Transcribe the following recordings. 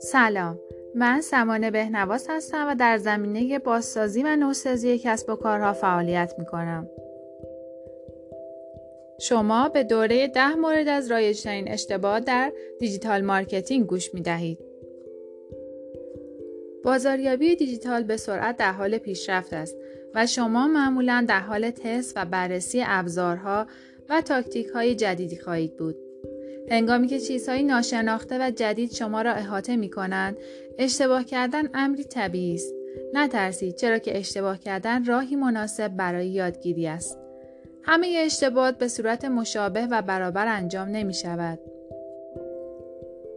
سلام من سمانه بهنواز هستم و در زمینه بازسازی و نوسازی کسب و کارها فعالیت می کنم. شما به دوره ده مورد از رایجترین اشتباه در digital marketing گوش می دهید. بازاریابی دیجیتال به سرعت در حال پیشرفت است و شما معمولا در حال تست و بررسی ابزارها و تاکتیک های جدیدی خواهید بود. هنگامی که چیزهای ناشناخته و جدید شما را احاطه می کنند، اشتباه کردن امری طبیعی است. نترسید چرا که اشتباه کردن راهی مناسب برای یادگیری است. همه اشتباهات به صورت مشابه و برابر انجام نمی شود.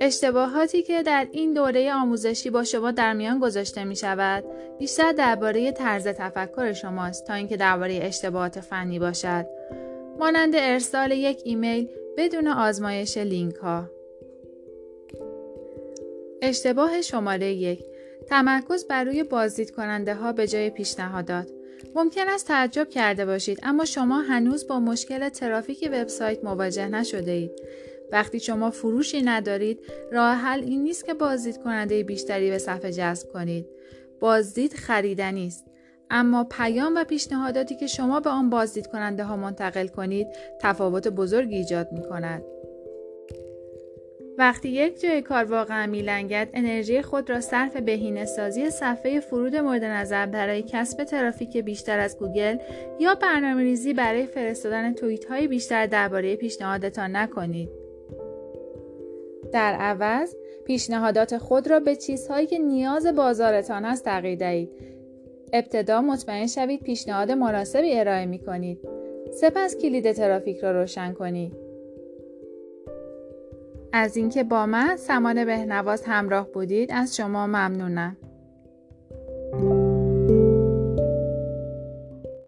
اشتباهاتی که در این دوره آموزشی با شما در میان گذاشته می شود بیشتر درباره طرز تفکر شماست تا اینکه درباره اشتباهات فنی باشد مانند ارسال یک ایمیل بدون آزمایش لینک ها اشتباه شماره یک. تمرکز بر روی بازدید کننده ها به جای پیشنهادات. ممکن است تعجب کرده باشید اما شما هنوز با مشکل ترافیک وبسایت مواجه نشده اید. وقتی شما فروشی ندارید راه حل این نیست که بازدید کننده بیشتری به صفحه جذب کنید. بازدید خریدنی است. اما پیام و پیشنهاداتی که شما به آن بازدید کننده ها منتقل کنید تفاوت بزرگی ایجاد می کند. وقتی یک جای کار واقعا میلنگد انرژی خود را صرف بهینه سازی صفحه فرود مورد نظر برای کسب ترافیک بیشتر از گوگل یا برنامه ریزی برای فرستادن توییت های بیشتر درباره پیشنهادتان نکنید. در عوض پیشنهادات خود را به چیزهایی که نیاز بازارتان است تغییر دهید ابتدا مطمئن شوید پیشنهاد مناسبی ارائه می کنید. سپس کلید ترافیک را روشن کنید. از اینکه با من سمان بهنواز همراه بودید از شما ممنونم.